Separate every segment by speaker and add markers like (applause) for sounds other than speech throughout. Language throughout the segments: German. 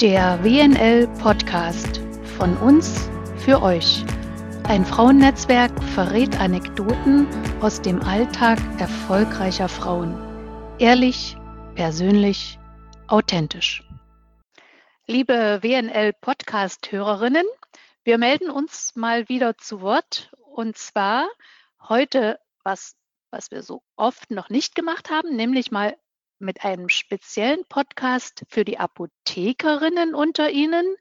Speaker 1: Der WNL Podcast von uns für euch. Ein Frauennetzwerk verrät Anekdoten aus dem Alltag erfolgreicher Frauen. Ehrlich, persönlich, authentisch. Liebe WNL Podcast-Hörerinnen, wir melden uns mal wieder zu Wort und zwar heute was, was wir so oft noch nicht gemacht haben, nämlich mal mit einem speziellen Podcast für die Apothekerinnen unter Ihnen.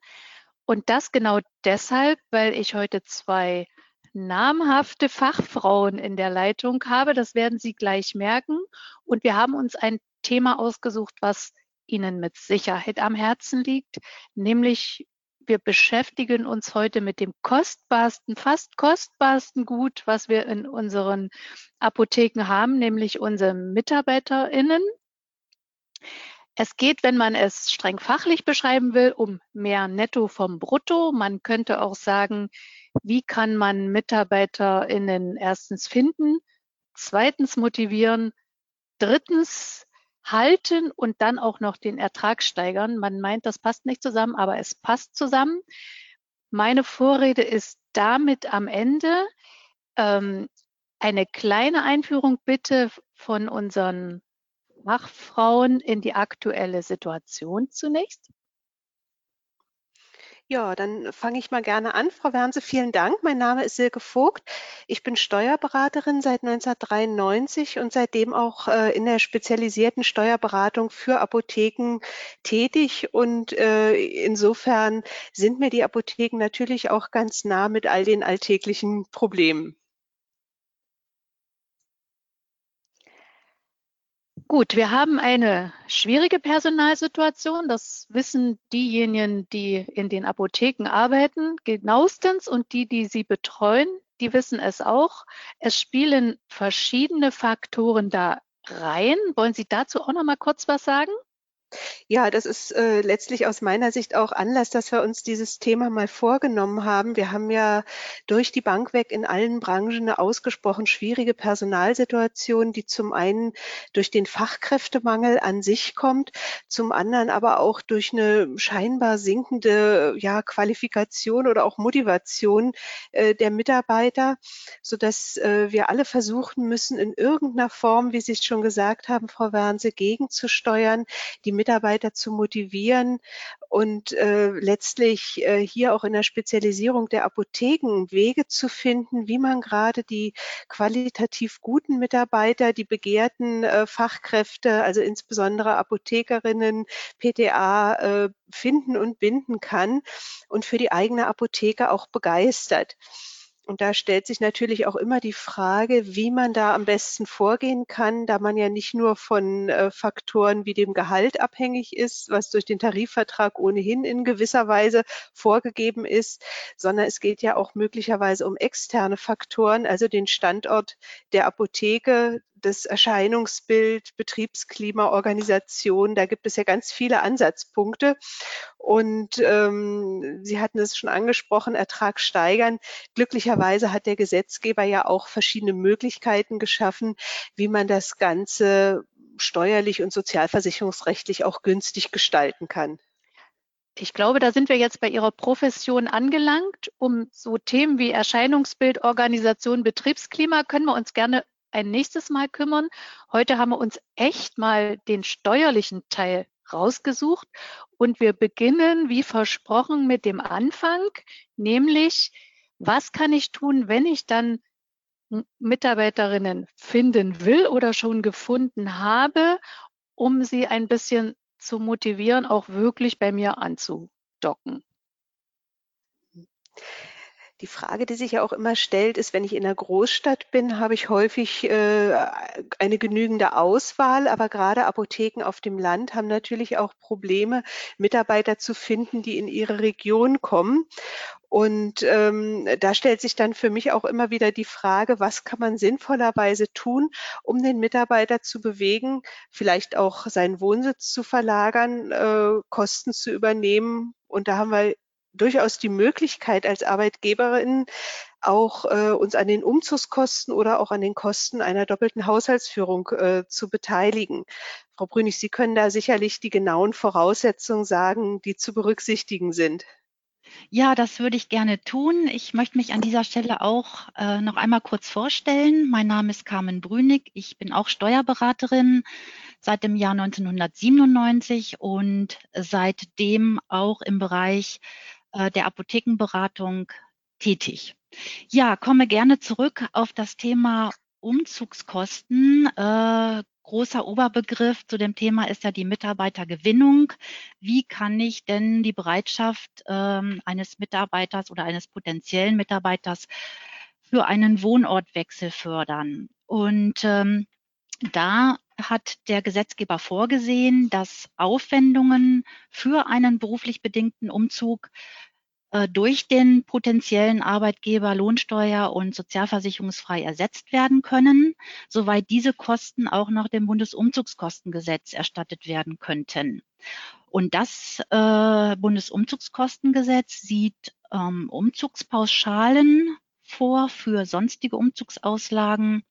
Speaker 1: Und das genau deshalb, weil ich heute zwei namhafte Fachfrauen in der Leitung habe. Das werden Sie gleich merken. Und wir haben uns ein Thema ausgesucht, was Ihnen mit Sicherheit am Herzen liegt, nämlich wir beschäftigen uns heute mit dem kostbarsten, fast kostbarsten Gut, was wir in unseren Apotheken haben, nämlich unsere MitarbeiterInnen. Es geht, wenn man es streng fachlich beschreiben will, um mehr Netto vom Brutto. Man könnte auch sagen, wie kann man MitarbeiterInnen erstens finden, zweitens motivieren, drittens halten und dann auch noch den Ertrag steigern. Man meint, das passt nicht zusammen, aber es passt zusammen. Meine Vorrede ist damit am Ende. Ähm, eine kleine Einführung bitte von unseren Fachfrauen in die aktuelle Situation zunächst?
Speaker 2: Ja, dann fange ich mal gerne an. Frau Wernse, vielen Dank. Mein Name ist Silke Vogt. Ich bin Steuerberaterin seit 1993 und seitdem auch äh, in der spezialisierten Steuerberatung für Apotheken tätig. Und äh, insofern sind mir die Apotheken natürlich auch ganz nah mit all den alltäglichen Problemen.
Speaker 1: Gut, wir haben eine schwierige Personalsituation. Das wissen diejenigen, die in den Apotheken arbeiten, genauestens und die, die sie betreuen, die wissen es auch. Es spielen verschiedene Faktoren da rein. Wollen Sie dazu auch noch mal kurz was sagen?
Speaker 2: Ja, das ist äh, letztlich aus meiner Sicht auch Anlass, dass wir uns dieses Thema mal vorgenommen haben. Wir haben ja durch die Bank weg in allen Branchen eine ausgesprochen schwierige Personalsituation, die zum einen durch den Fachkräftemangel an sich kommt, zum anderen aber auch durch eine scheinbar sinkende ja, Qualifikation oder auch Motivation äh, der Mitarbeiter, sodass äh, wir alle versuchen müssen, in irgendeiner Form, wie Sie es schon gesagt haben, Frau Wernse, gegenzusteuern, die Mitarbeiter zu motivieren und äh, letztlich äh, hier auch in der Spezialisierung der Apotheken Wege zu finden, wie man gerade die qualitativ guten Mitarbeiter, die begehrten äh, Fachkräfte, also insbesondere Apothekerinnen, PTA äh, finden und binden kann und für die eigene Apotheke auch begeistert. Und da stellt sich natürlich auch immer die Frage, wie man da am besten vorgehen kann, da man ja nicht nur von äh, Faktoren wie dem Gehalt abhängig ist, was durch den Tarifvertrag ohnehin in gewisser Weise vorgegeben ist, sondern es geht ja auch möglicherweise um externe Faktoren, also den Standort der Apotheke, das Erscheinungsbild, Betriebsklima, Organisation. Da gibt es ja ganz viele Ansatzpunkte. Und ähm, Sie hatten es schon angesprochen, Ertrag steigern. Glücklicherweise hat der Gesetzgeber ja auch verschiedene Möglichkeiten geschaffen, wie man das Ganze steuerlich und sozialversicherungsrechtlich auch günstig gestalten kann.
Speaker 1: Ich glaube, da sind wir jetzt bei Ihrer Profession angelangt. Um so Themen wie Erscheinungsbild, Organisation, Betriebsklima können wir uns gerne ein nächstes Mal kümmern. Heute haben wir uns echt mal den steuerlichen Teil rausgesucht und wir beginnen, wie versprochen, mit dem Anfang, nämlich, was kann ich tun, wenn ich dann Mitarbeiterinnen finden will oder schon gefunden habe, um sie ein bisschen zu motivieren, auch wirklich bei mir anzudocken.
Speaker 2: Die Frage, die sich ja auch immer stellt, ist, wenn ich in einer Großstadt bin, habe ich häufig äh, eine genügende Auswahl, aber gerade Apotheken auf dem Land haben natürlich auch Probleme, Mitarbeiter zu finden, die in ihre Region kommen. Und ähm, da stellt sich dann für mich auch immer wieder die Frage, was kann man sinnvollerweise tun, um den Mitarbeiter zu bewegen, vielleicht auch seinen Wohnsitz zu verlagern, äh, Kosten zu übernehmen. Und da haben wir durchaus die Möglichkeit als Arbeitgeberin auch äh, uns an den Umzugskosten oder auch an den Kosten einer doppelten Haushaltsführung äh, zu beteiligen. Frau Brünig, Sie können da sicherlich die genauen Voraussetzungen sagen, die zu berücksichtigen sind.
Speaker 3: Ja, das würde ich gerne tun. Ich möchte mich an dieser Stelle auch äh, noch einmal kurz vorstellen. Mein Name ist Carmen Brünig. Ich bin auch Steuerberaterin seit dem Jahr 1997 und seitdem auch im Bereich äh, der Apothekenberatung tätig. Ja, komme gerne zurück auf das Thema Umzugskosten. Äh, großer Oberbegriff zu dem Thema ist ja die Mitarbeitergewinnung. Wie kann ich denn die Bereitschaft ähm, eines Mitarbeiters oder eines potenziellen Mitarbeiters für einen Wohnortwechsel fördern? Und ähm, da hat der Gesetzgeber vorgesehen, dass Aufwendungen für einen beruflich bedingten Umzug äh, durch den potenziellen Arbeitgeber lohnsteuer- und sozialversicherungsfrei ersetzt werden können, soweit diese Kosten auch nach dem Bundesumzugskostengesetz erstattet werden könnten. Und das äh, Bundesumzugskostengesetz sieht ähm, Umzugspauschalen vor für sonstige Umzugsauslagen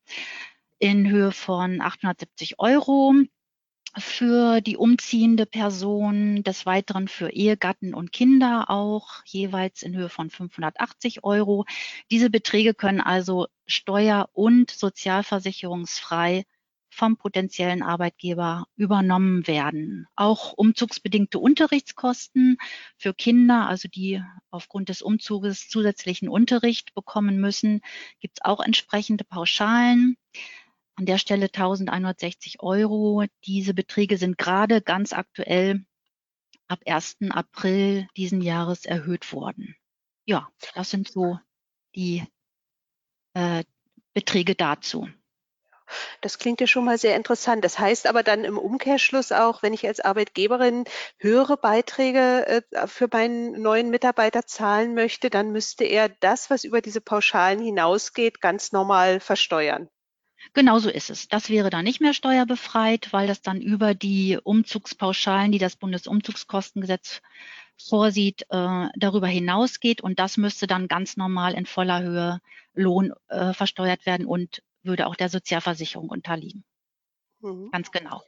Speaker 3: in Höhe von 870 Euro für die umziehende Person, des Weiteren für Ehegatten und Kinder auch jeweils in Höhe von 580 Euro. Diese Beträge können also steuer- und sozialversicherungsfrei vom potenziellen Arbeitgeber übernommen werden. Auch umzugsbedingte Unterrichtskosten für Kinder, also die aufgrund des Umzuges zusätzlichen Unterricht bekommen müssen, gibt es auch entsprechende Pauschalen. An der Stelle 1160 Euro. Diese Beträge sind gerade ganz aktuell ab 1. April diesen Jahres erhöht worden. Ja, das sind so die äh, Beträge dazu.
Speaker 2: Das klingt ja schon mal sehr interessant. Das heißt aber dann im Umkehrschluss auch, wenn ich als Arbeitgeberin höhere Beiträge äh, für meinen neuen Mitarbeiter zahlen möchte, dann müsste er das, was über diese Pauschalen hinausgeht, ganz normal versteuern.
Speaker 3: Genau so ist es. Das wäre dann nicht mehr steuerbefreit, weil das dann über die Umzugspauschalen, die das Bundesumzugskostengesetz vorsieht, äh, darüber hinausgeht. Und das müsste dann ganz normal in voller Höhe Lohn äh, versteuert werden und würde auch der Sozialversicherung unterliegen. Mhm. Ganz genau.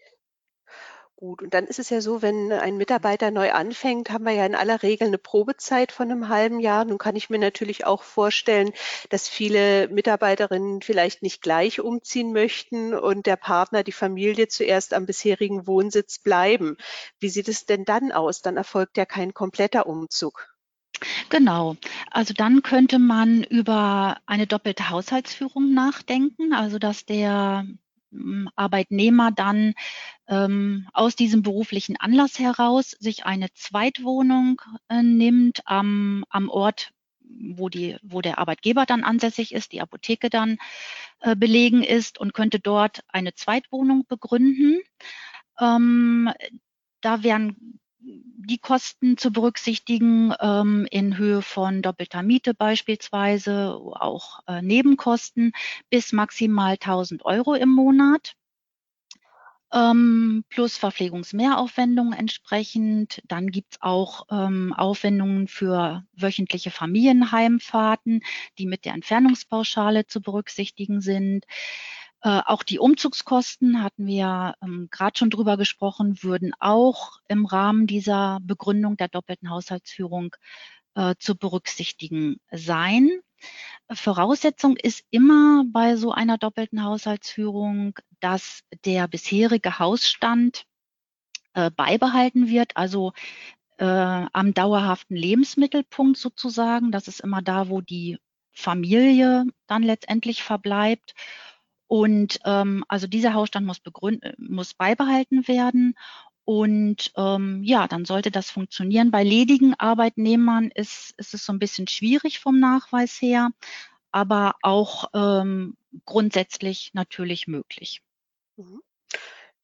Speaker 2: Gut, und dann ist es ja so, wenn ein Mitarbeiter neu anfängt, haben wir ja in aller Regel eine Probezeit von einem halben Jahr. Nun kann ich mir natürlich auch vorstellen, dass viele Mitarbeiterinnen vielleicht nicht gleich umziehen möchten und der Partner, die Familie zuerst am bisherigen Wohnsitz bleiben. Wie sieht es denn dann aus? Dann erfolgt ja kein kompletter Umzug.
Speaker 3: Genau. Also dann könnte man über eine doppelte Haushaltsführung nachdenken, also dass der Arbeitnehmer dann ähm, aus diesem beruflichen Anlass heraus sich eine Zweitwohnung äh, nimmt am, am Ort, wo, die, wo der Arbeitgeber dann ansässig ist, die Apotheke dann äh, belegen ist und könnte dort eine Zweitwohnung begründen. Ähm, da wären die Kosten zu berücksichtigen ähm, in Höhe von doppelter Miete beispielsweise, auch äh, Nebenkosten bis maximal 1000 Euro im Monat. Ähm, plus Verpflegungsmehraufwendungen entsprechend. Dann gibt's auch ähm, Aufwendungen für wöchentliche Familienheimfahrten, die mit der Entfernungspauschale zu berücksichtigen sind. Äh, auch die Umzugskosten hatten wir ähm, gerade schon drüber gesprochen, würden auch im Rahmen dieser Begründung der doppelten Haushaltsführung äh, zu berücksichtigen sein. Voraussetzung ist immer bei so einer doppelten Haushaltsführung, dass der bisherige Hausstand äh, beibehalten wird, also äh, am dauerhaften Lebensmittelpunkt sozusagen. Das ist immer da, wo die Familie dann letztendlich verbleibt. Und ähm, also dieser Hausstand muss, muss beibehalten werden. Und ähm, ja, dann sollte das funktionieren. Bei ledigen Arbeitnehmern ist, ist es so ein bisschen schwierig vom Nachweis her, aber auch ähm, grundsätzlich natürlich möglich.
Speaker 2: Mhm.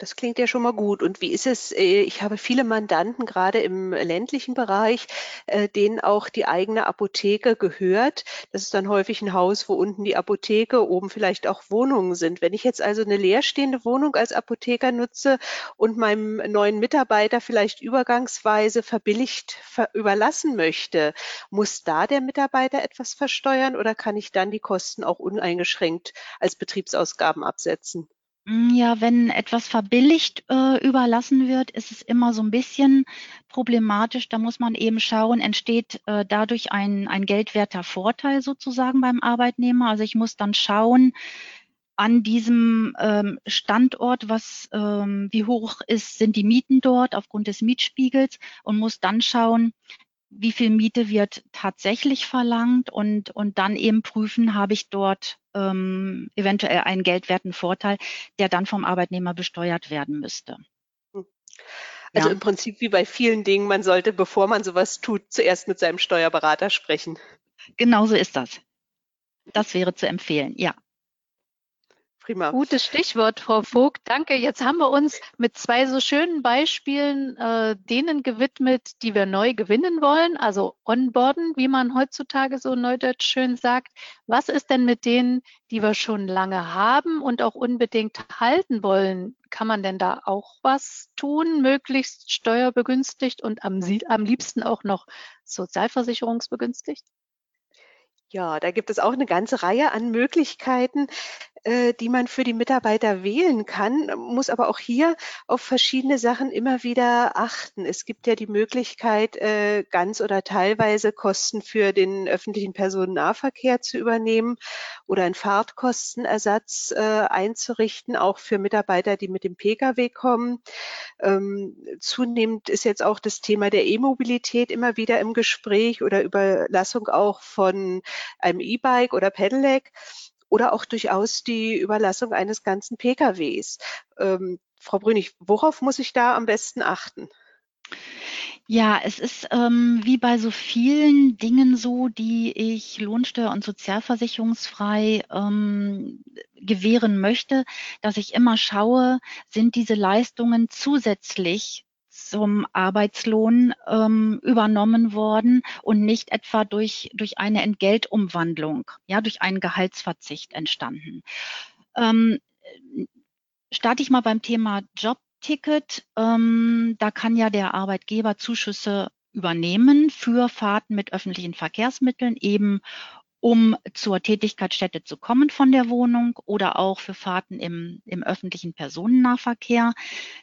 Speaker 2: Das klingt ja schon mal gut. Und wie ist es? Äh, ich habe viele Mandanten, gerade im ländlichen Bereich, äh, denen auch die eigene Apotheke gehört. Das ist dann häufig ein Haus, wo unten die Apotheke, oben vielleicht auch Wohnungen sind. Wenn ich jetzt also eine leerstehende Wohnung als Apotheker nutze und meinem neuen Mitarbeiter vielleicht übergangsweise verbilligt überlassen möchte, muss da der Mitarbeiter etwas versteuern oder kann ich dann die Kosten auch uneingeschränkt als Betriebsausgaben absetzen?
Speaker 3: Hm, ja, wenn etwas verbilligt äh, überlassen wird, ist es immer so ein bisschen problematisch. Da muss man eben schauen, entsteht äh, dadurch ein, ein geldwerter Vorteil sozusagen beim Arbeitnehmer. Also ich muss dann schauen, an diesem ähm, Standort, was, ähm, wie hoch ist, sind die Mieten dort aufgrund des Mietspiegels und muss dann schauen, wie viel Miete wird tatsächlich verlangt und, und dann eben prüfen, habe ich dort ähm, eventuell einen geldwerten Vorteil, der dann vom Arbeitnehmer besteuert werden müsste.
Speaker 2: Hm. Also ja. im Prinzip wie bei vielen Dingen, man sollte, bevor man sowas tut, zuerst mit seinem Steuerberater sprechen.
Speaker 3: Genau so ist das. Das wäre zu empfehlen, ja.
Speaker 1: Prima. Gutes Stichwort, Frau Vogt. Danke. Jetzt haben wir uns mit zwei so schönen Beispielen äh, denen gewidmet, die wir neu gewinnen wollen, also onboarden, wie man heutzutage so neudeutsch schön sagt. Was ist denn mit denen, die wir schon lange haben und auch unbedingt halten wollen? Kann man denn da auch was tun, möglichst steuerbegünstigt und am, am liebsten auch noch sozialversicherungsbegünstigt?
Speaker 2: Ja, da gibt es auch eine ganze Reihe an Möglichkeiten, die man für die Mitarbeiter wählen kann, muss aber auch hier auf verschiedene Sachen immer wieder achten. Es gibt ja die Möglichkeit, äh, ganz oder teilweise Kosten für den öffentlichen Personennahverkehr zu übernehmen oder einen Fahrtkostenersatz äh, einzurichten, auch für Mitarbeiter, die mit dem Pkw kommen. Ähm, zunehmend ist jetzt auch das Thema der E-Mobilität immer wieder im Gespräch oder Überlassung auch von einem E-Bike oder Pedelec oder auch durchaus die Überlassung eines ganzen PKWs. Ähm, Frau Brünig, worauf muss ich da am besten achten?
Speaker 3: Ja, es ist ähm, wie bei so vielen Dingen so, die ich lohnsteuer- und sozialversicherungsfrei ähm, gewähren möchte, dass ich immer schaue, sind diese Leistungen zusätzlich zum Arbeitslohn ähm, übernommen worden und nicht etwa durch, durch eine Entgeltumwandlung, ja, durch einen Gehaltsverzicht entstanden. Ähm, starte ich mal beim Thema Jobticket. Ähm, da kann ja der Arbeitgeber Zuschüsse übernehmen für Fahrten mit öffentlichen Verkehrsmitteln, eben um zur Tätigkeitsstätte zu kommen von der Wohnung oder auch für Fahrten im, im öffentlichen Personennahverkehr.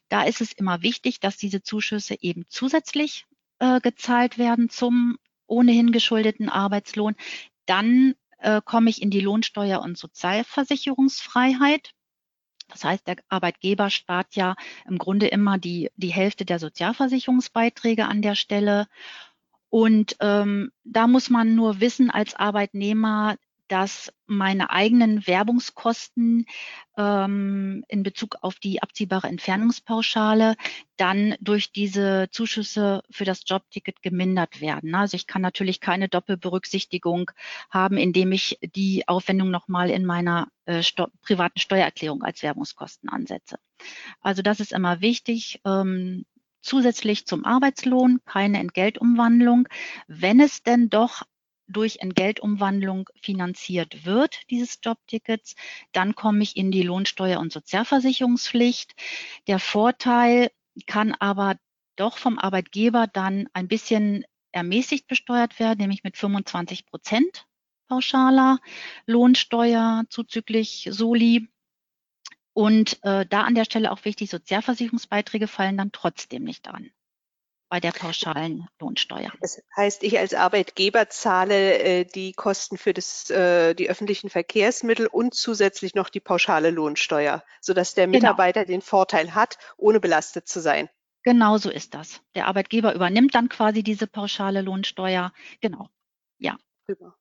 Speaker 3: Da ist es immer wichtig, dass diese Zuschüsse eben zusätzlich äh, gezahlt werden zum ohnehin geschuldeten Arbeitslohn. Dann äh, komme ich in die Lohnsteuer- und Sozialversicherungsfreiheit. Das heißt, der Arbeitgeber spart ja im Grunde immer die, die Hälfte der Sozialversicherungsbeiträge an der Stelle. Und ähm, da muss man nur wissen als Arbeitnehmer, dass meine eigenen Werbungskosten ähm, in Bezug auf die abziehbare Entfernungspauschale dann durch diese Zuschüsse für das Jobticket gemindert werden. Also ich kann natürlich keine Doppelberücksichtigung haben, indem ich die Aufwendung nochmal in meiner äh, Sto privaten Steuererklärung als Werbungskosten ansetze. Also das ist immer wichtig. Ähm, zusätzlich zum Arbeitslohn, keine Entgeltumwandlung. Wenn es denn doch durch Entgeltumwandlung finanziert wird, dieses Jobtickets, dann komme ich in die Lohnsteuer- und Sozialversicherungspflicht. Der Vorteil kann aber doch vom Arbeitgeber dann ein bisschen ermäßigt besteuert werden, nämlich mit 25 Prozent pauschaler Lohnsteuer zuzüglich Soli. Und äh, da an der Stelle auch wichtig, Sozialversicherungsbeiträge fallen dann trotzdem nicht an bei der pauschalen Lohnsteuer.
Speaker 2: Das heißt, ich als Arbeitgeber zahle äh, die Kosten für das, äh, die öffentlichen Verkehrsmittel und zusätzlich noch die pauschale Lohnsteuer, sodass der genau. Mitarbeiter genau. den Vorteil hat, ohne belastet zu sein.
Speaker 3: Genau so ist das. Der Arbeitgeber übernimmt dann quasi diese pauschale Lohnsteuer. Genau. Ja. Super.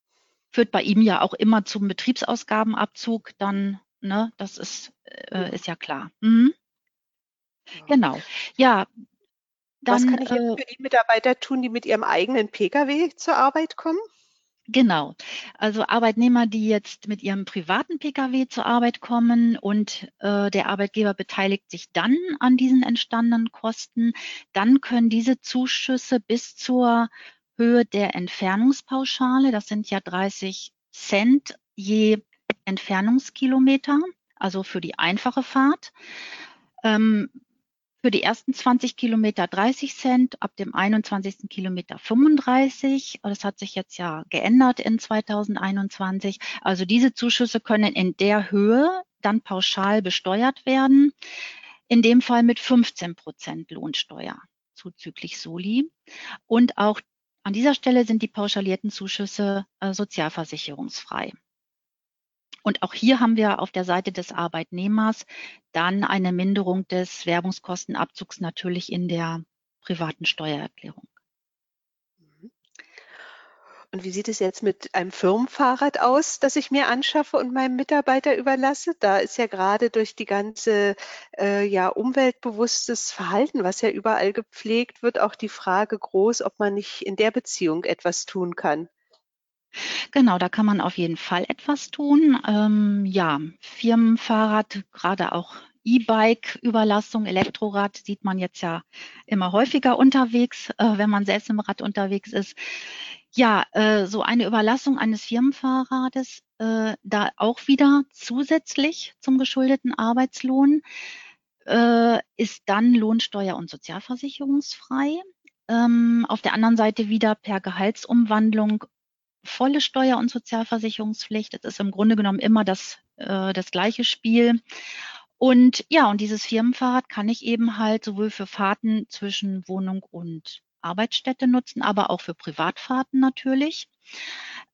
Speaker 3: Führt bei ihm ja auch immer zum Betriebsausgabenabzug dann Ne? Das ist, äh, ist ja klar. Mhm. Genau. Ja.
Speaker 2: Dann, Was kann ich jetzt äh, für die Mitarbeiter tun, die mit ihrem eigenen Pkw zur Arbeit kommen?
Speaker 3: Genau. Also Arbeitnehmer, die jetzt mit ihrem privaten Pkw zur Arbeit kommen und äh, der Arbeitgeber beteiligt sich dann an diesen entstandenen Kosten, dann können diese Zuschüsse bis zur Höhe der Entfernungspauschale, das sind ja 30 Cent je Entfernungskilometer, also für die einfache Fahrt, ähm, für die ersten 20 Kilometer 30 Cent, ab dem 21. Kilometer 35. Das hat sich jetzt ja geändert in 2021. Also diese Zuschüsse können in der Höhe dann pauschal besteuert werden. In dem Fall mit 15 Prozent Lohnsteuer zuzüglich Soli. Und auch an dieser Stelle sind die pauschalierten Zuschüsse äh, sozialversicherungsfrei. Und auch hier haben wir auf der Seite des Arbeitnehmers dann eine Minderung des Werbungskostenabzugs natürlich in der privaten Steuererklärung.
Speaker 2: Und wie sieht es jetzt mit einem Firmenfahrrad aus, das ich mir anschaffe und meinem Mitarbeiter überlasse? Da ist ja gerade durch die ganze äh, ja, umweltbewusstes Verhalten, was ja überall gepflegt wird, auch die Frage groß, ob man nicht in der Beziehung etwas tun kann.
Speaker 3: Genau, da kann man auf jeden Fall etwas tun. Ähm, ja, Firmenfahrrad, gerade auch E-Bike-Überlassung, Elektrorad sieht man jetzt ja immer häufiger unterwegs, äh, wenn man selbst im Rad unterwegs ist. Ja, äh, so eine Überlassung eines Firmenfahrrades, äh, da auch wieder zusätzlich zum geschuldeten Arbeitslohn, äh, ist dann Lohnsteuer- und sozialversicherungsfrei. Ähm, auf der anderen Seite wieder per Gehaltsumwandlung volle Steuer- und Sozialversicherungspflicht. Es ist im Grunde genommen immer das, äh, das gleiche Spiel. Und ja, und dieses Firmenfahrrad kann ich eben halt sowohl für Fahrten zwischen Wohnung und Arbeitsstätte nutzen, aber auch für Privatfahrten natürlich.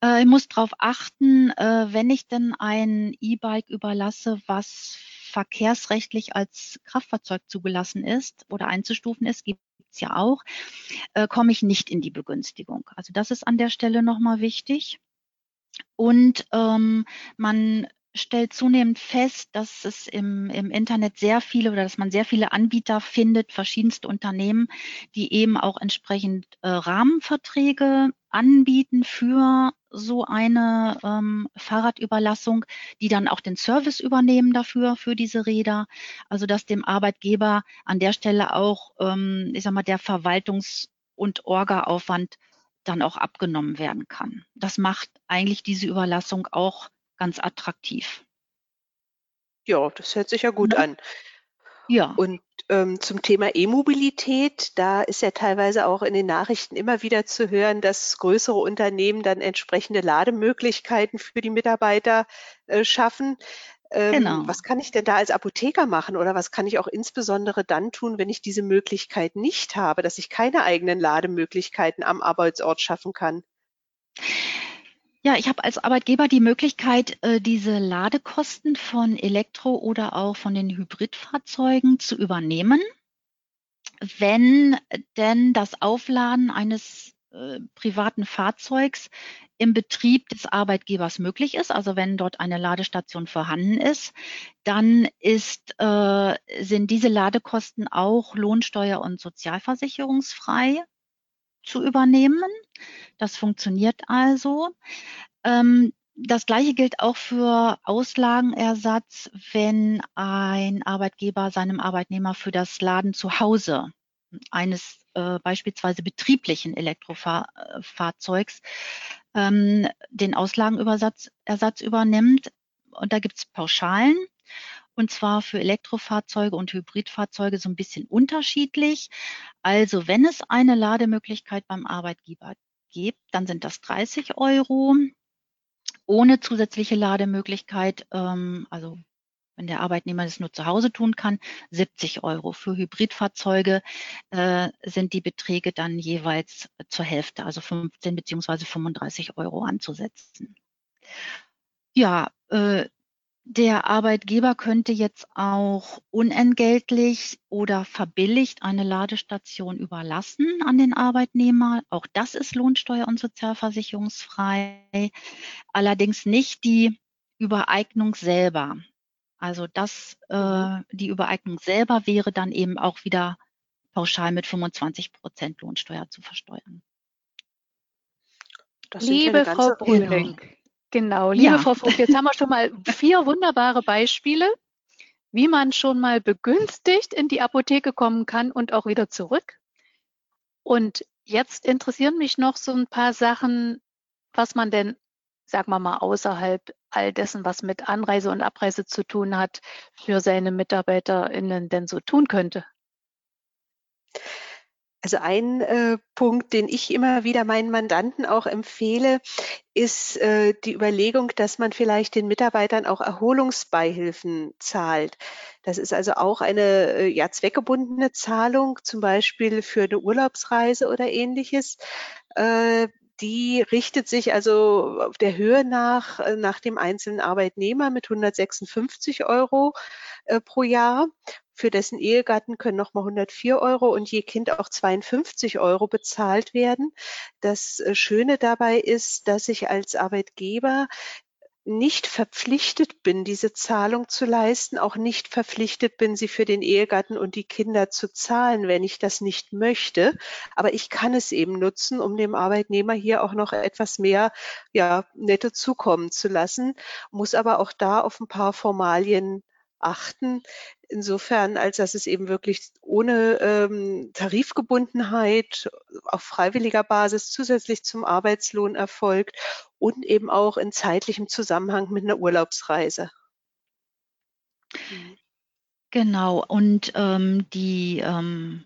Speaker 3: Äh, ich muss darauf achten, äh, wenn ich denn ein E-Bike überlasse, was verkehrsrechtlich als Kraftfahrzeug zugelassen ist oder einzustufen ist, gibt es ja auch, äh, komme ich nicht in die Begünstigung. Also das ist an der Stelle nochmal wichtig. Und ähm, man stellt zunehmend fest, dass es im, im Internet sehr viele oder dass man sehr viele Anbieter findet, verschiedenste Unternehmen, die eben auch entsprechend äh, Rahmenverträge anbieten für so eine ähm, Fahrradüberlassung, die dann auch den Service übernehmen dafür, für diese Räder. Also dass dem Arbeitgeber an der Stelle auch, ähm, ich sag mal, der Verwaltungs- und Orga-Aufwand dann auch abgenommen werden kann. Das macht eigentlich diese Überlassung auch ganz attraktiv.
Speaker 2: Ja, das hört sich ja gut
Speaker 3: Ne?
Speaker 2: an.
Speaker 3: Ja.
Speaker 2: Und ähm, zum Thema E-Mobilität, da ist ja teilweise auch in den Nachrichten immer wieder zu hören, dass größere Unternehmen dann entsprechende Lademöglichkeiten für die Mitarbeiter äh, schaffen. Ähm,
Speaker 3: Genau.
Speaker 2: was kann ich denn da als Apotheker machen oder was kann ich auch insbesondere dann tun, wenn ich diese Möglichkeit nicht habe, dass ich keine eigenen Lademöglichkeiten am Arbeitsort schaffen kann?
Speaker 3: Ja, ich habe als Arbeitgeber die Möglichkeit, äh, diese Ladekosten von Elektro- oder auch von den Hybridfahrzeugen zu übernehmen, wenn denn das Aufladen eines äh, privaten Fahrzeugs im Betrieb des Arbeitgebers möglich ist, also wenn dort eine Ladestation vorhanden ist, dann ist, äh, sind diese Ladekosten auch lohnsteuer- und sozialversicherungsfrei zu übernehmen. Das funktioniert also. Ähm, das Gleiche gilt auch für Auslagenersatz, wenn ein Arbeitgeber seinem Arbeitnehmer für das Laden zu Hause eines äh, beispielsweise betrieblichen Elektrofahrzeugs ähm, den Auslagenersatz Ersatz übernimmt. Und da gibt es Pauschalen und zwar für Elektrofahrzeuge und Hybridfahrzeuge so ein bisschen unterschiedlich. Also wenn es eine Lademöglichkeit beim Arbeitgeber gibt, dann sind das 30 Euro. Ohne zusätzliche Lademöglichkeit, ähm, also wenn der Arbeitnehmer das nur zu Hause tun kann, 70 Euro. Für Hybridfahrzeuge äh, sind die Beträge dann jeweils zur Hälfte, also 15 beziehungsweise 35 Euro anzusetzen. Ja, äh, der Arbeitgeber könnte jetzt auch unentgeltlich oder verbilligt eine Ladestation überlassen an den Arbeitnehmer. Auch das ist lohnsteuer- und sozialversicherungsfrei. Allerdings nicht die Übereignung selber. Also das, äh, die Übereignung selber wäre dann eben auch wieder pauschal mit 25 Prozent Lohnsteuer zu versteuern.
Speaker 1: Liebe ja Frau Brüning, genau, liebe ja. Frau Vogt, jetzt haben wir schon mal vier wunderbare Beispiele, wie man schon mal begünstigt in die Apotheke kommen kann und auch wieder zurück. Und jetzt interessieren mich noch so ein paar Sachen, was man denn, sagen wir mal, außerhalb all dessen, was mit Anreise und Abreise zu tun hat, für seine MitarbeiterInnen denn so tun könnte.
Speaker 2: Also ein äh, Punkt, den ich immer wieder meinen Mandanten auch empfehle, ist äh, die Überlegung, dass man vielleicht den Mitarbeitern auch Erholungsbeihilfen zahlt. Das ist also auch eine äh, ja, zweckgebundene Zahlung, zum Beispiel für eine Urlaubsreise oder ähnliches. Äh, die richtet sich also auf der Höhe nach, äh, nach dem einzelnen Arbeitnehmer mit 156 Euro äh, pro Jahr. Für dessen Ehegatten können nochmal 104 Euro und je Kind auch 52 Euro bezahlt werden. Das äh, Schöne dabei ist, dass ich als Arbeitgeber nicht verpflichtet bin, diese Zahlung zu leisten, auch nicht verpflichtet bin, sie für den Ehegatten und die Kinder zu zahlen, wenn ich das nicht möchte. Aber ich kann es eben nutzen, um dem Arbeitnehmer hier auch noch etwas mehr ja, netto zukommen zu lassen, muss aber auch da auf ein paar Formalien achten. Insofern, als dass es eben wirklich ohne ähm, Tarifgebundenheit auf freiwilliger Basis zusätzlich zum Arbeitslohn erfolgt und eben auch in zeitlichem Zusammenhang mit einer Urlaubsreise.
Speaker 3: Mhm. Genau, und ähm, die ähm,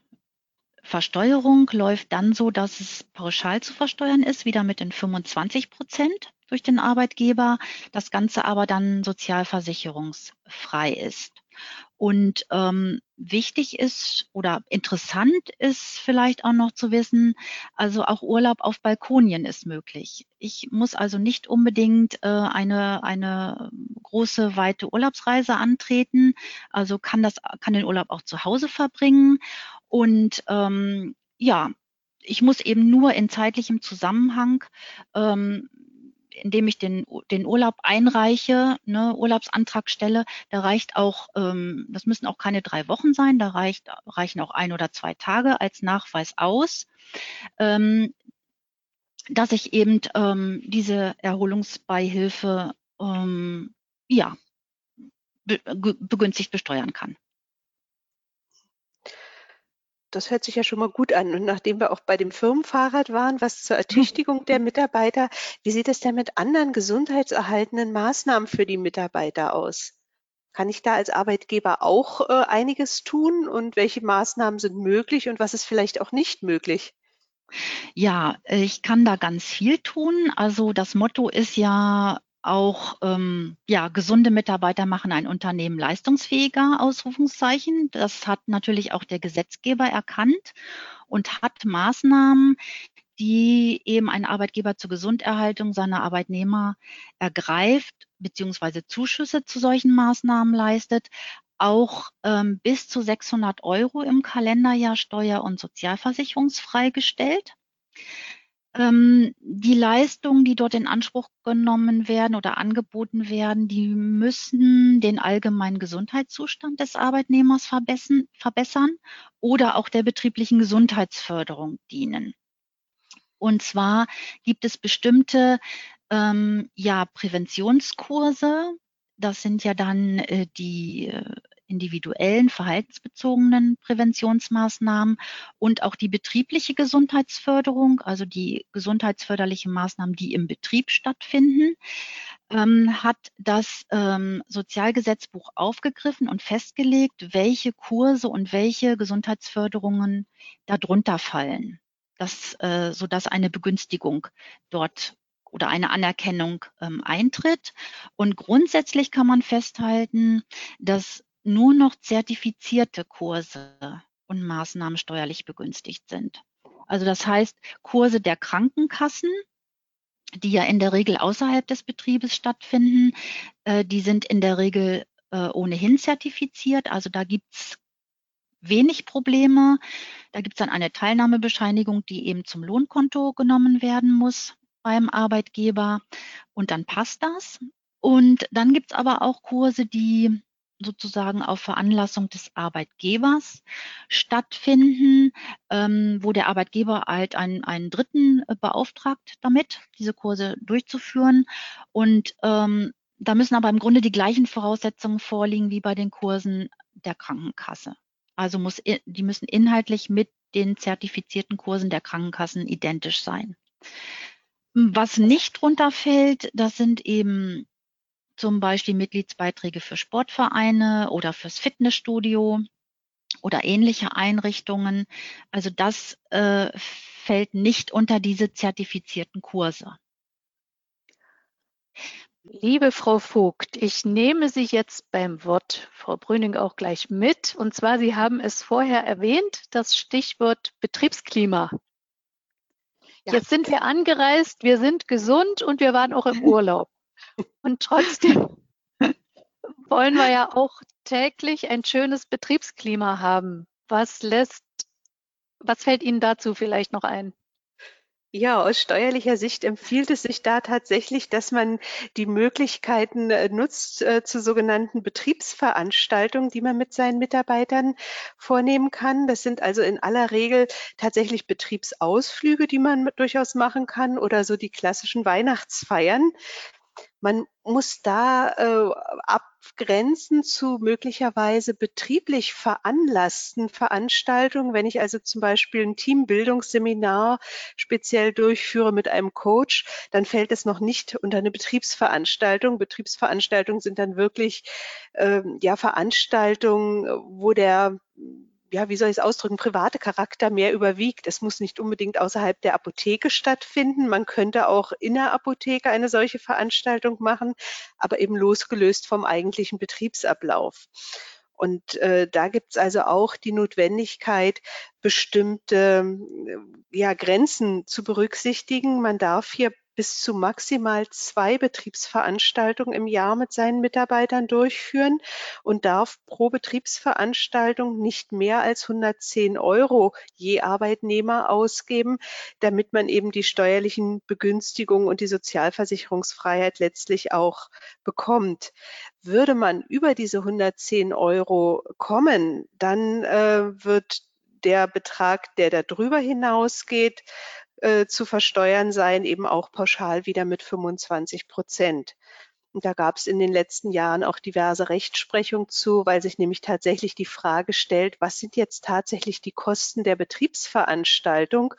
Speaker 3: Versteuerung läuft dann so, dass es pauschal zu versteuern ist, wieder mit den 25 Prozent durch den Arbeitgeber, das Ganze aber dann sozialversicherungsfrei ist. Und ähm, wichtig ist oder interessant ist vielleicht auch noch zu wissen, also auch Urlaub auf Balkonien ist möglich. Ich muss also nicht unbedingt äh, eine, eine große, weite Urlaubsreise antreten, also kann, das, kann den Urlaub auch zu Hause verbringen. Und ähm, ja, ich muss eben nur in zeitlichem Zusammenhang ähm, indem ich den, den Urlaub einreiche, ne, Urlaubsantrag stelle, da reicht auch, ähm, das müssen auch keine drei Wochen sein, da reicht, reichen auch ein oder zwei Tage als Nachweis aus, ähm, dass ich eben ähm, diese Erholungsbeihilfe ähm, ja, be begünstigt besteuern kann.
Speaker 2: Das hört sich ja schon mal gut an. Und nachdem wir auch bei dem Firmenfahrrad waren, was zur Ertüchtigung der Mitarbeiter, wie sieht es denn mit anderen gesundheitserhaltenden Maßnahmen für die Mitarbeiter aus? Kann ich da als Arbeitgeber auch äh, einiges tun? Und welche Maßnahmen sind möglich und was ist vielleicht auch nicht möglich?
Speaker 3: Ja, ich kann da ganz viel tun. Also das Motto ist ja auch ähm, ja, gesunde Mitarbeiter machen ein Unternehmen leistungsfähiger, Ausrufungszeichen. Das hat natürlich auch der Gesetzgeber erkannt und hat Maßnahmen, die eben ein Arbeitgeber zur Gesunderhaltung seiner Arbeitnehmer ergreift, beziehungsweise Zuschüsse zu solchen Maßnahmen leistet, auch ähm, bis zu 600 Euro im Kalenderjahr steuer- und sozialversicherungsfrei gestellt. Ähm, die Leistungen, die dort in Anspruch genommen werden oder angeboten werden, die müssen den allgemeinen Gesundheitszustand des Arbeitnehmers verbessern oder auch der betrieblichen Gesundheitsförderung dienen. Und zwar gibt es bestimmte ähm, ja, Präventionskurse. Das sind ja dann äh, die äh, individuellen, verhaltensbezogenen Präventionsmaßnahmen und auch die betriebliche Gesundheitsförderung, also die gesundheitsförderlichen Maßnahmen, die im Betrieb stattfinden, ähm, hat das ähm, Sozialgesetzbuch aufgegriffen und festgelegt, welche Kurse und welche Gesundheitsförderungen darunter fallen. Das, äh, sodass eine Begünstigung dort oder eine Anerkennung ähm, eintritt. Und grundsätzlich kann man festhalten, dass nur noch zertifizierte Kurse und Maßnahmen steuerlich begünstigt sind. Also das heißt, Kurse der Krankenkassen, die ja in der Regel außerhalb des Betriebes stattfinden, äh, die sind in der Regel äh, ohnehin zertifiziert. Also da gibt's wenig Probleme. Da gibt's dann eine Teilnahmebescheinigung, die eben zum Lohnkonto genommen werden muss beim Arbeitgeber und dann passt das. Und dann gibt's aber auch Kurse, die sozusagen auf Veranlassung des Arbeitgebers stattfinden, ähm, wo der Arbeitgeber halt einen, einen Dritten äh, beauftragt damit, diese Kurse durchzuführen. Und ähm, da müssen aber im Grunde die gleichen Voraussetzungen vorliegen wie bei den Kursen der Krankenkasse. Also muss, die müssen inhaltlich mit den zertifizierten Kursen der Krankenkassen identisch sein. Was nicht drunter fällt, das sind eben zum Beispiel Mitgliedsbeiträge für Sportvereine oder fürs Fitnessstudio oder ähnliche Einrichtungen. Also das äh, fällt nicht unter diese zertifizierten Kurse.
Speaker 1: Liebe Frau Vogt, ich nehme Sie jetzt beim Wort, Frau Brüning auch gleich mit. Und zwar, Sie haben es vorher erwähnt, das Stichwort Betriebsklima. Ja. Jetzt sind wir angereist, wir sind gesund und wir waren auch im (laughs) Urlaub. Und trotzdem (laughs) wollen wir ja auch täglich ein schönes Betriebsklima haben. Was lässt, was fällt Ihnen dazu vielleicht noch ein?
Speaker 2: Ja, aus steuerlicher Sicht empfiehlt es sich da tatsächlich, dass man die Möglichkeiten äh, nutzt äh, zu sogenannten Betriebsveranstaltungen, die man mit seinen Mitarbeitern vornehmen kann. Das sind also in aller Regel tatsächlich Betriebsausflüge, die man durchaus machen kann oder so die klassischen Weihnachtsfeiern. Man muss da äh, abgrenzen zu möglicherweise betrieblich veranlassten Veranstaltungen. Wenn ich also zum Beispiel ein Teambildungsseminar speziell durchführe mit einem Coach, dann fällt es noch nicht unter eine Betriebsveranstaltung. Betriebsveranstaltungen sind dann wirklich äh, ja Veranstaltungen, wo der ja, wie soll ich es ausdrücken, private Charakter mehr überwiegt. Es muss nicht unbedingt außerhalb der Apotheke stattfinden. Man könnte auch in der Apotheke eine solche Veranstaltung machen, aber eben losgelöst vom eigentlichen Betriebsablauf. Und äh, da gibt es also auch die Notwendigkeit, bestimmte ja, Grenzen zu berücksichtigen. Man darf hier bis zu maximal zwei Betriebsveranstaltungen im Jahr mit seinen Mitarbeitern durchführen und darf pro Betriebsveranstaltung nicht mehr als 110 Euro je Arbeitnehmer ausgeben, damit man eben die steuerlichen Begünstigungen und die Sozialversicherungsfreiheit letztlich auch bekommt. Würde man über diese 110 Euro kommen, dann äh, wird der Betrag, der darüber hinausgeht, äh, zu versteuern sein, eben auch pauschal wieder mit 25 Prozent. Und da gab es in den letzten Jahren auch diverse Rechtsprechung zu, weil sich nämlich tatsächlich die Frage stellt, was sind jetzt tatsächlich die Kosten der Betriebsveranstaltung?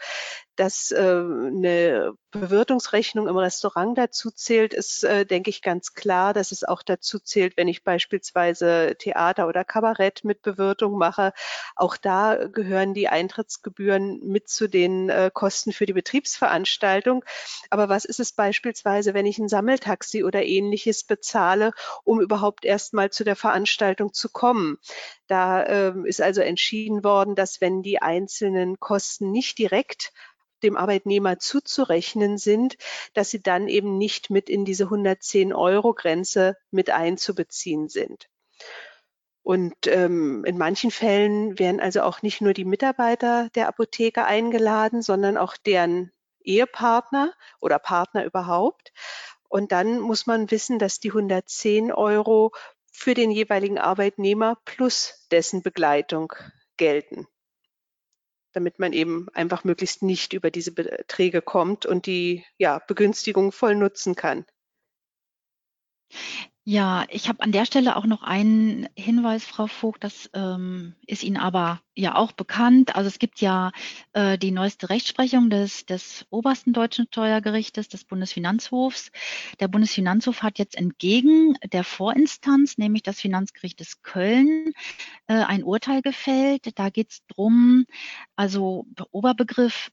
Speaker 2: Dass äh, eine Bewirtungsrechnung im Restaurant dazu zählt, ist, äh, denke ich, ganz klar, dass es auch dazu zählt, wenn ich beispielsweise Theater oder Kabarett mit Bewirtung mache. Auch da gehören die Eintrittsgebühren mit zu den äh, Kosten für die Betriebsveranstaltung. Aber was ist es beispielsweise, wenn ich ein Sammeltaxi oder ähnliches bezahle, um überhaupt erst mal zu der Veranstaltung zu kommen? Da ähm, ist also entschieden worden, dass wenn die einzelnen Kosten nicht direkt dem Arbeitnehmer zuzurechnen sind, dass sie dann eben nicht mit in diese 110 Euro Grenze mit einzubeziehen sind. Und ähm, in manchen Fällen werden also auch nicht nur die Mitarbeiter der Apotheke eingeladen, sondern auch deren Ehepartner oder Partner überhaupt. Und dann muss man wissen, dass die 110 Euro für den jeweiligen Arbeitnehmer plus dessen Begleitung gelten damit man eben einfach möglichst nicht über diese Beträge kommt und die ja, Begünstigung voll nutzen kann.
Speaker 3: Ja, ich habe an der Stelle auch noch einen Hinweis, Frau Vogt, das ähm, ist Ihnen aber ja auch bekannt. Also es gibt ja äh, die neueste Rechtsprechung des, des obersten deutschen Steuergerichtes, des Bundesfinanzhofs. Der Bundesfinanzhof hat jetzt entgegen der Vorinstanz, nämlich das Finanzgericht des Köln, äh, ein Urteil gefällt. Da geht es drum, also Oberbegriff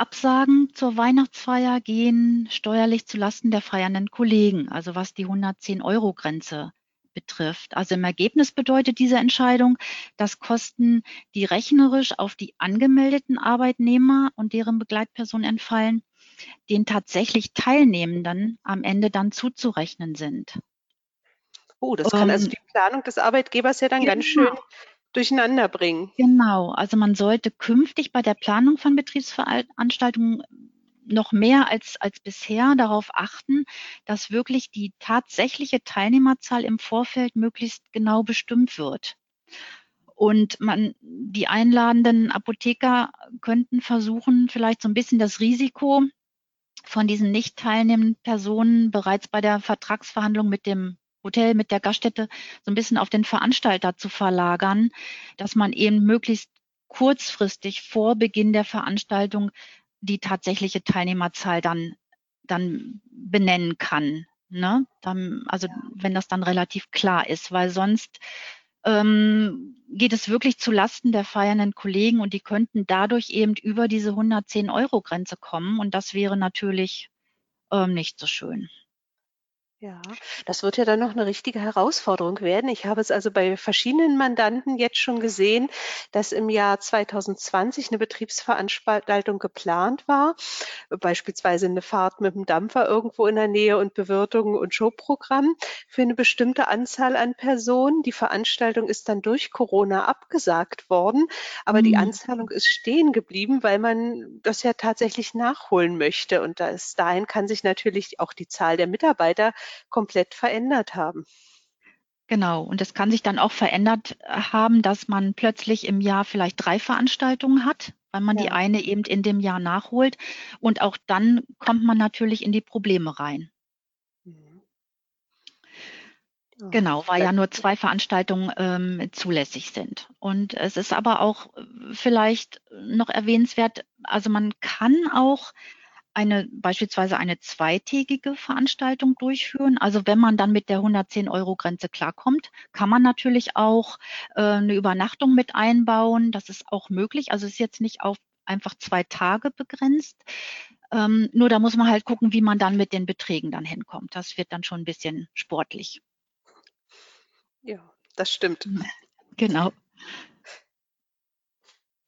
Speaker 3: Absagen zur Weihnachtsfeier gehen steuerlich zulasten der feiernden Kollegen, also was die 110-Euro-Grenze betrifft. Also im Ergebnis bedeutet diese Entscheidung, dass Kosten, die rechnerisch auf die angemeldeten Arbeitnehmer und deren Begleitpersonen entfallen, den tatsächlich Teilnehmenden am Ende dann zuzurechnen sind.
Speaker 2: Oh, das kann also ähm, die Planung des Arbeitgebers ja dann genau. ganz schön durcheinander bringen.
Speaker 3: Genau, also man sollte künftig bei der Planung von Betriebsveranstaltungen noch mehr als, als bisher darauf achten, dass wirklich die tatsächliche Teilnehmerzahl im Vorfeld möglichst genau bestimmt wird. Und man, die einladenden Apotheker könnten versuchen, vielleicht so ein bisschen das Risiko von diesen nicht teilnehmenden Personen bereits bei der Vertragsverhandlung mit dem Hotel, mit der Gaststätte so ein bisschen auf den Veranstalter zu verlagern, dass man eben möglichst kurzfristig vor Beginn der Veranstaltung die tatsächliche Teilnehmerzahl dann, dann benennen kann. Ne? Dann, also wenn das dann relativ klar ist, weil sonst ähm, geht es wirklich zu Lasten der feiernden Kollegen und die könnten dadurch eben über diese 110 Euro Grenze kommen und das wäre natürlich ähm, nicht so schön.
Speaker 2: Ja, das wird ja dann noch eine richtige Herausforderung werden. Ich habe es also bei verschiedenen Mandanten jetzt schon gesehen, dass im Jahr 2020 eine Betriebsveranstaltung geplant war, beispielsweise eine Fahrt mit dem Dampfer irgendwo in der Nähe und Bewirtung und Showprogramm für eine bestimmte Anzahl an Personen. Die Veranstaltung ist dann durch Corona abgesagt worden, aber die mhm. Anzahlung ist stehen geblieben, weil man das ja tatsächlich nachholen möchte. Und bis dahin kann sich natürlich auch die Zahl der Mitarbeiter komplett verändert haben.
Speaker 3: Genau. Und es kann sich dann auch verändert äh, haben, dass man plötzlich im Jahr vielleicht drei Veranstaltungen hat, weil man ja. die eine eben in dem Jahr nachholt. Und auch dann kommt man natürlich in die Probleme rein. Mhm. Genau, weil ja nur zwei Veranstaltungen ähm, zulässig sind. Und es ist aber auch äh, vielleicht noch erwähnenswert, also man kann auch eine beispielsweise eine zweitägige Veranstaltung durchführen. Also wenn man dann mit der 110 Euro Grenze klarkommt, kann man natürlich auch äh, eine Übernachtung mit einbauen. Das ist auch möglich. Also es ist jetzt nicht auf einfach zwei Tage begrenzt. Ähm, nur da muss man halt gucken, wie man dann mit den Beträgen dann hinkommt. Das wird dann schon ein bisschen sportlich.
Speaker 2: Ja, das stimmt. (laughs)
Speaker 3: Genau.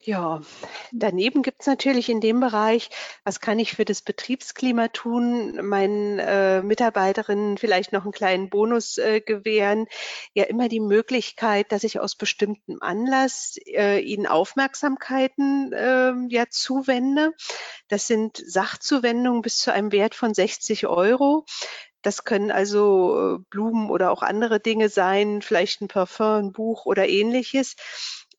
Speaker 2: Ja, daneben gibt's natürlich in dem Bereich, was kann ich für das Betriebsklima tun, meinen äh, Mitarbeiterinnen vielleicht noch einen kleinen Bonus äh, gewähren, ja immer die Möglichkeit, dass ich aus bestimmtem Anlass äh, ihnen Aufmerksamkeiten äh, ja zuwende. Das sind Sachzuwendungen bis zu einem Wert von 60 Euro. Das können also äh, Blumen oder auch andere Dinge sein, vielleicht ein Parfum, ein Buch oder ähnliches.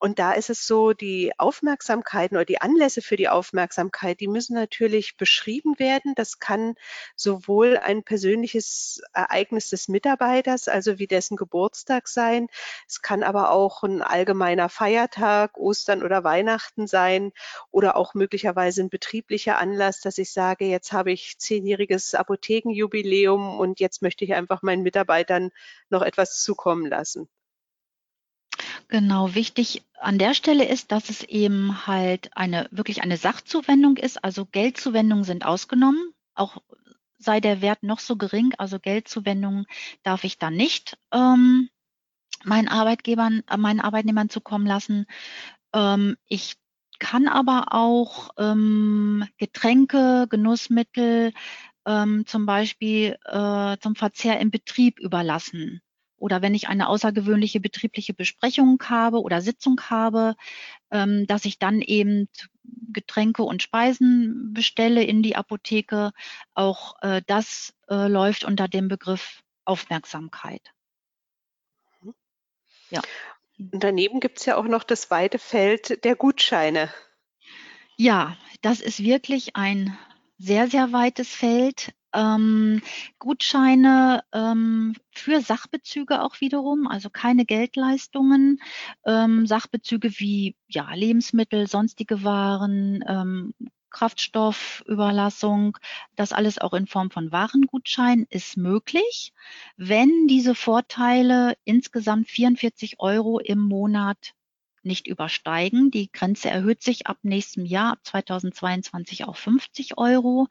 Speaker 2: Und da ist es so, die Aufmerksamkeiten oder die Anlässe für die Aufmerksamkeit, die müssen natürlich beschrieben werden. Das kann sowohl ein persönliches Ereignis des Mitarbeiters, also wie dessen Geburtstag sein. Es kann aber auch ein allgemeiner Feiertag, Ostern oder Weihnachten sein oder auch möglicherweise ein betrieblicher Anlass, dass ich sage, jetzt habe ich zehnjähriges Apothekenjubiläum und jetzt möchte ich einfach meinen Mitarbeitern noch etwas zukommen lassen.
Speaker 3: Genau, wichtig an der Stelle ist, dass es eben halt eine wirklich eine Sachzuwendung ist. Also Geldzuwendungen sind ausgenommen, auch sei der Wert noch so gering. Also Geldzuwendungen darf ich dann nicht ähm, meinen Arbeitgebern, äh, meinen Arbeitnehmern zukommen lassen. Ähm, ich kann aber auch ähm, Getränke, Genussmittel ähm, zum Beispiel äh, zum Verzehr im Betrieb überlassen oder wenn ich eine außergewöhnliche betriebliche Besprechung habe oder Sitzung habe, ähm, dass ich dann eben Getränke und Speisen bestelle in die Apotheke. Auch äh, das äh, läuft unter dem Begriff Aufmerksamkeit.
Speaker 2: Mhm. Ja. Und daneben gibt es ja auch noch das weite Feld der Gutscheine.
Speaker 3: Ja, das ist wirklich ein sehr, sehr weites Feld ähm, Gutscheine ähm, für Sachbezüge auch wiederum, also keine Geldleistungen, ähm, Sachbezüge wie ja, Lebensmittel, sonstige Waren, ähm, Kraftstoffüberlassung, das alles auch in Form von Warengutschein ist möglich, wenn diese Vorteile insgesamt 44 Euro im Monat nicht übersteigen. Die Grenze erhöht sich ab nächstem Jahr, ab 2022 auf 50 Euro.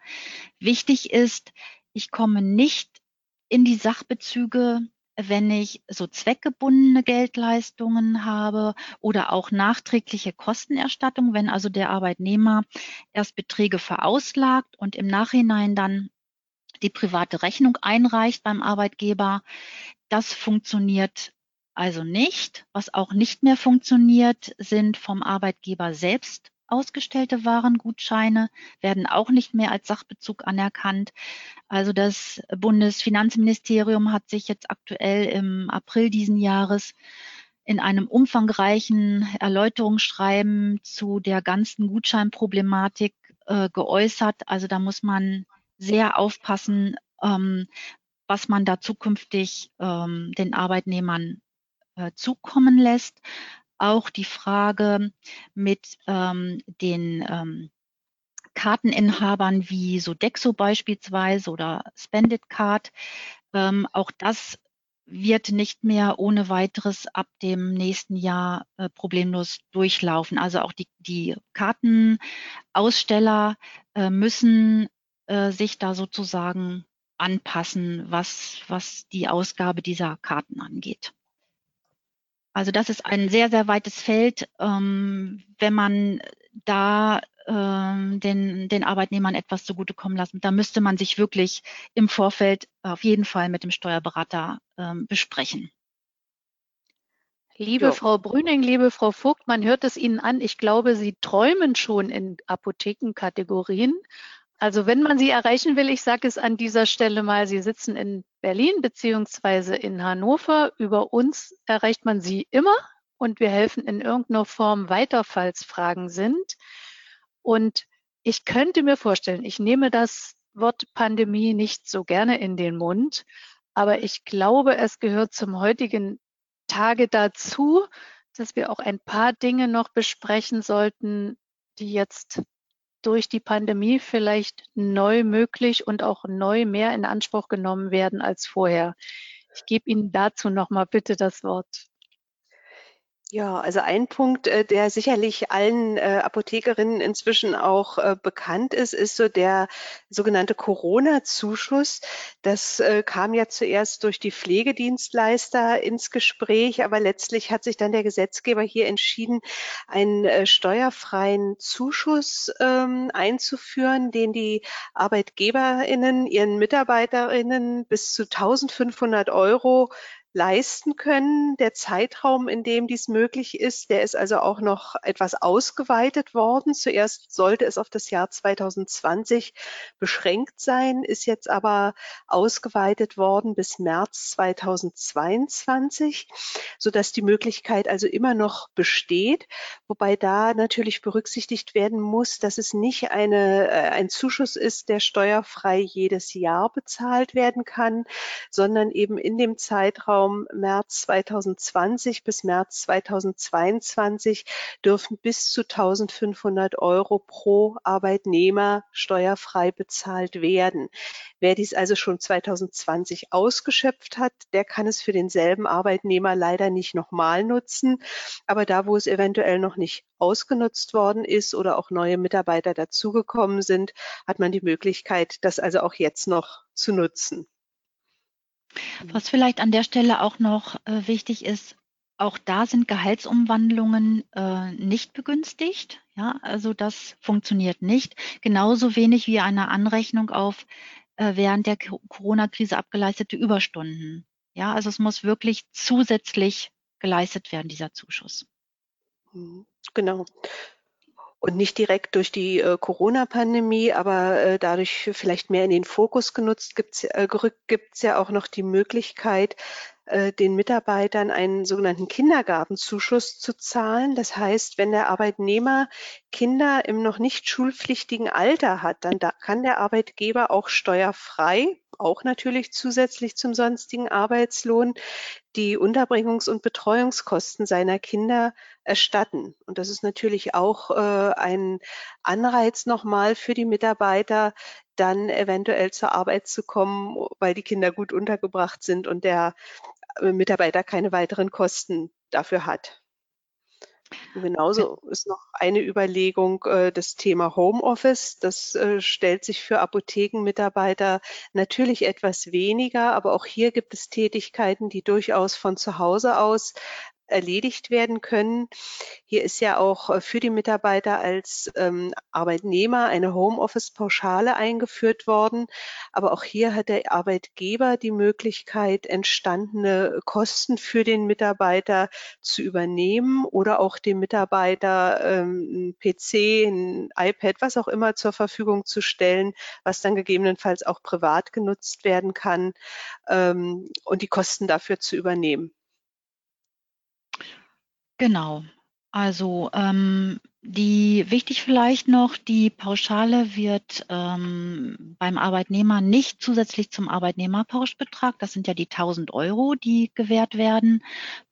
Speaker 3: Wichtig ist, ich komme nicht in die Sachbezüge, wenn ich so zweckgebundene Geldleistungen habe oder auch nachträgliche Kostenerstattung, wenn also der Arbeitnehmer erst Beträge verauslagt und im Nachhinein dann die private Rechnung einreicht beim Arbeitgeber. Das funktioniert also nicht. Was auch nicht mehr funktioniert, sind vom Arbeitgeber selbst ausgestellte Warengutscheine werden auch nicht mehr als Sachbezug anerkannt. Also das Bundesfinanzministerium hat sich jetzt aktuell im April diesen Jahres in einem umfangreichen Erläuterungsschreiben zu der ganzen Gutscheinproblematik äh, geäußert. Also da muss man sehr aufpassen, ähm, was man da zukünftig ähm, den Arbeitnehmern zukommen lässt. Auch die Frage mit ähm, den ähm, Karteninhabern wie Sodexo beispielsweise oder Spendit Card. Ähm, auch das wird nicht mehr ohne weiteres ab dem nächsten Jahr äh, problemlos durchlaufen. Also auch die, die Kartenaussteller äh, müssen äh, sich da sozusagen anpassen, was, was die Ausgabe dieser Karten angeht. Also das ist ein sehr, sehr weites Feld, ähm, wenn man da ähm, den, den Arbeitnehmern etwas zugutekommen lassen. Da müsste man sich wirklich im Vorfeld auf jeden Fall mit dem Steuerberater ähm, besprechen.
Speaker 1: Liebe ja. Frau Brüning, liebe Frau Vogt, man hört es Ihnen an. Ich glaube, Sie träumen schon in Apothekenkategorien. Also wenn man Sie erreichen will, ich sage es an dieser Stelle mal, Sie sitzen in Berlin beziehungsweise in Hannover. Über uns erreicht man Sie immer und wir helfen in irgendeiner Form weiter, falls Fragen sind. Und ich könnte mir vorstellen, ich nehme das Wort Pandemie nicht so gerne in den Mund, aber ich glaube, es gehört zum heutigen Tage dazu, dass wir auch ein paar Dinge noch besprechen sollten, die jetzt durch die Pandemie vielleicht neu möglich und auch neu mehr in Anspruch genommen werden als vorher. Ich gebe Ihnen dazu nochmal bitte das Wort.
Speaker 2: Ja, also ein Punkt, äh, der sicherlich allen äh, Apothekerinnen inzwischen auch äh, bekannt ist, ist so der sogenannte Corona-Zuschuss. Das kam ja zuerst durch die Pflegedienstleister ins Gespräch, aber letztlich hat sich dann der Gesetzgeber hier entschieden, einen steuerfreien Zuschuss ähm, einzuführen, den die ArbeitgeberInnen ihren MitarbeiterInnen bis zu 1500 Euro leisten können. Der Zeitraum, in dem dies möglich ist, der ist also auch noch etwas ausgeweitet worden. Zuerst sollte es auf das Jahr 2020 beschränkt sein, ist jetzt aber ausgeweitet worden bis März 2022, sodass die Möglichkeit also immer noch besteht, wobei da natürlich berücksichtigt werden muss, dass es nicht eine, äh, ein Zuschuss ist, der steuerfrei jedes Jahr bezahlt werden kann, sondern eben in dem Zeitraum Zeitraum März 2020 bis März 2022 dürfen bis zu 1500 Euro pro Arbeitnehmer steuerfrei bezahlt werden. Wer dies also schon 2020 ausgeschöpft hat, der kann es für denselben Arbeitnehmer leider nicht nochmal nutzen. Aber da, wo es eventuell noch nicht ausgenutzt worden ist oder auch neue Mitarbeiter dazugekommen sind, hat man die Möglichkeit, das also auch jetzt noch zu nutzen.
Speaker 3: Was vielleicht an der Stelle auch noch äh, wichtig ist, auch da sind Gehaltsumwandlungen äh, nicht begünstigt. Ja, also das funktioniert nicht. Genauso wenig wie eine Anrechnung auf äh, während der Corona-Krise abgeleistete Überstunden. Ja, also es muss wirklich zusätzlich geleistet werden, dieser Zuschuss.
Speaker 2: Mhm, genau und nicht direkt durch die äh, Corona-Pandemie, aber äh, dadurch vielleicht mehr in den Fokus genutzt, gibt's, äh, gerückt, gibt es ja auch noch die Möglichkeit, äh, den Mitarbeitern einen sogenannten Kindergartenzuschuss zu zahlen. Das heißt, wenn der Arbeitnehmer Kinder im noch nicht schulpflichtigen Alter hat, dann da kann der Arbeitgeber auch steuerfrei, auch natürlich zusätzlich zum sonstigen Arbeitslohn, die Unterbringungs- und Betreuungskosten seiner Kinder erstatten. Und das ist natürlich auch äh, ein Anreiz nochmal für die Mitarbeiter, dann eventuell zur Arbeit zu kommen, weil die Kinder gut untergebracht sind und der äh, Mitarbeiter keine weiteren Kosten dafür hat. Genauso ist noch eine Überlegung äh, das Thema Homeoffice. Das äh, stellt sich für Apothekenmitarbeiter natürlich etwas weniger, aber auch hier gibt es Tätigkeiten, die durchaus von zu Hause aus erledigt werden können. Hier ist ja auch äh, für die Mitarbeiter als ähm, Arbeitnehmer eine Homeoffice-Pauschale eingeführt worden. Aber auch hier hat der Arbeitgeber die Möglichkeit, entstandene Kosten für den Mitarbeiter zu übernehmen oder auch dem Mitarbeiter ähm, ein PC, ein iPad, was auch immer zur Verfügung zu stellen, was dann gegebenenfalls auch privat genutzt werden kann ähm, und die Kosten dafür zu übernehmen.
Speaker 3: Genau. Also ähm, die wichtig vielleicht noch, die Pauschale wird ähm, beim Arbeitnehmer nicht zusätzlich zum Arbeitnehmerpauschbetrag, das sind ja die 1000 Euro, die gewährt werden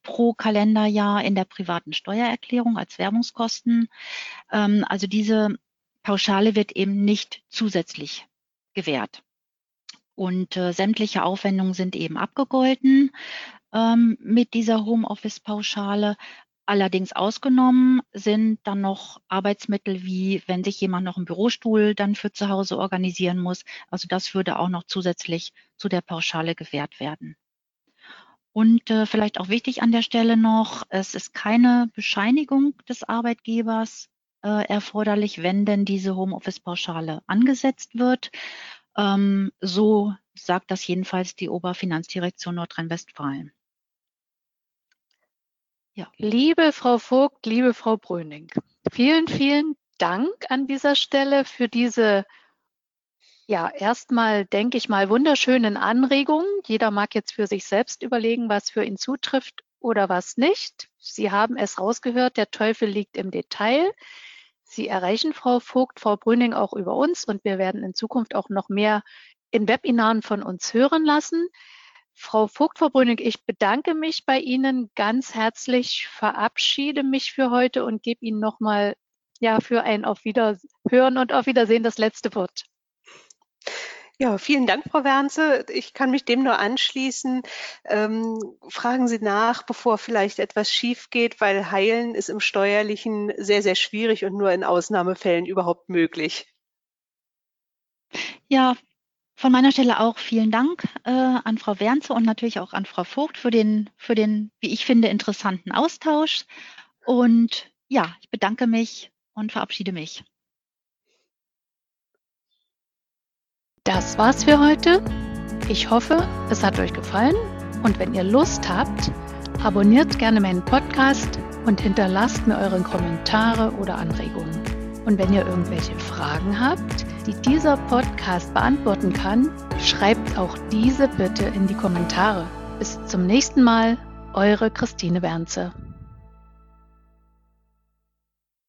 Speaker 3: pro Kalenderjahr in der privaten Steuererklärung als Werbungskosten. Ähm, also diese Pauschale wird eben nicht zusätzlich gewährt. Und äh, sämtliche Aufwendungen sind eben abgegolten ähm, mit dieser Homeoffice-Pauschale. Allerdings ausgenommen sind dann noch Arbeitsmittel wie, wenn sich jemand noch einen Bürostuhl dann für zu Hause organisieren muss. Also das würde auch noch zusätzlich zu der Pauschale gewährt werden. Und äh, vielleicht auch wichtig an der Stelle noch, es ist keine Bescheinigung des Arbeitgebers äh, erforderlich, wenn denn diese Homeoffice-Pauschale angesetzt wird. Ähm, so sagt das jedenfalls die Oberfinanzdirektion Nordrhein-Westfalen.
Speaker 1: Ja. Liebe Frau Vogt, liebe Frau Bröning, vielen, vielen Dank an dieser Stelle für diese ja, erstmal denke ich mal wunderschönen Anregungen. Jeder mag jetzt für sich selbst überlegen, was für ihn zutrifft oder was nicht. Sie haben es rausgehört, der Teufel liegt im Detail. Sie erreichen Frau Vogt, Frau Brüning auch über uns und wir werden in Zukunft auch noch mehr in Webinaren von uns hören lassen. Frau Vogt, Frau Brüning, ich bedanke mich bei Ihnen ganz herzlich, verabschiede mich für heute und gebe Ihnen nochmal ja, für ein Auf Wiederhören und Auf Wiedersehen das letzte Wort.
Speaker 2: Ja, vielen Dank, Frau Wernze. Ich kann mich dem nur anschließen. Ähm, fragen Sie nach, bevor vielleicht etwas schief geht, weil heilen ist im Steuerlichen sehr, sehr schwierig und nur in Ausnahmefällen überhaupt möglich.
Speaker 3: Ja, von meiner Stelle auch vielen Dank äh, an Frau Wernze und natürlich auch an Frau Vogt für den, für den, wie ich finde, interessanten Austausch. Und ja, ich bedanke mich und verabschiede mich.
Speaker 1: Das war's für heute. Ich hoffe, es hat euch gefallen und wenn ihr Lust habt, abonniert gerne meinen Podcast und hinterlasst mir eure Kommentare oder Anregungen. Und wenn ihr irgendwelche Fragen habt, die dieser Podcast beantworten kann, schreibt auch diese bitte in die Kommentare. Bis zum nächsten Mal, eure Christine Bernze.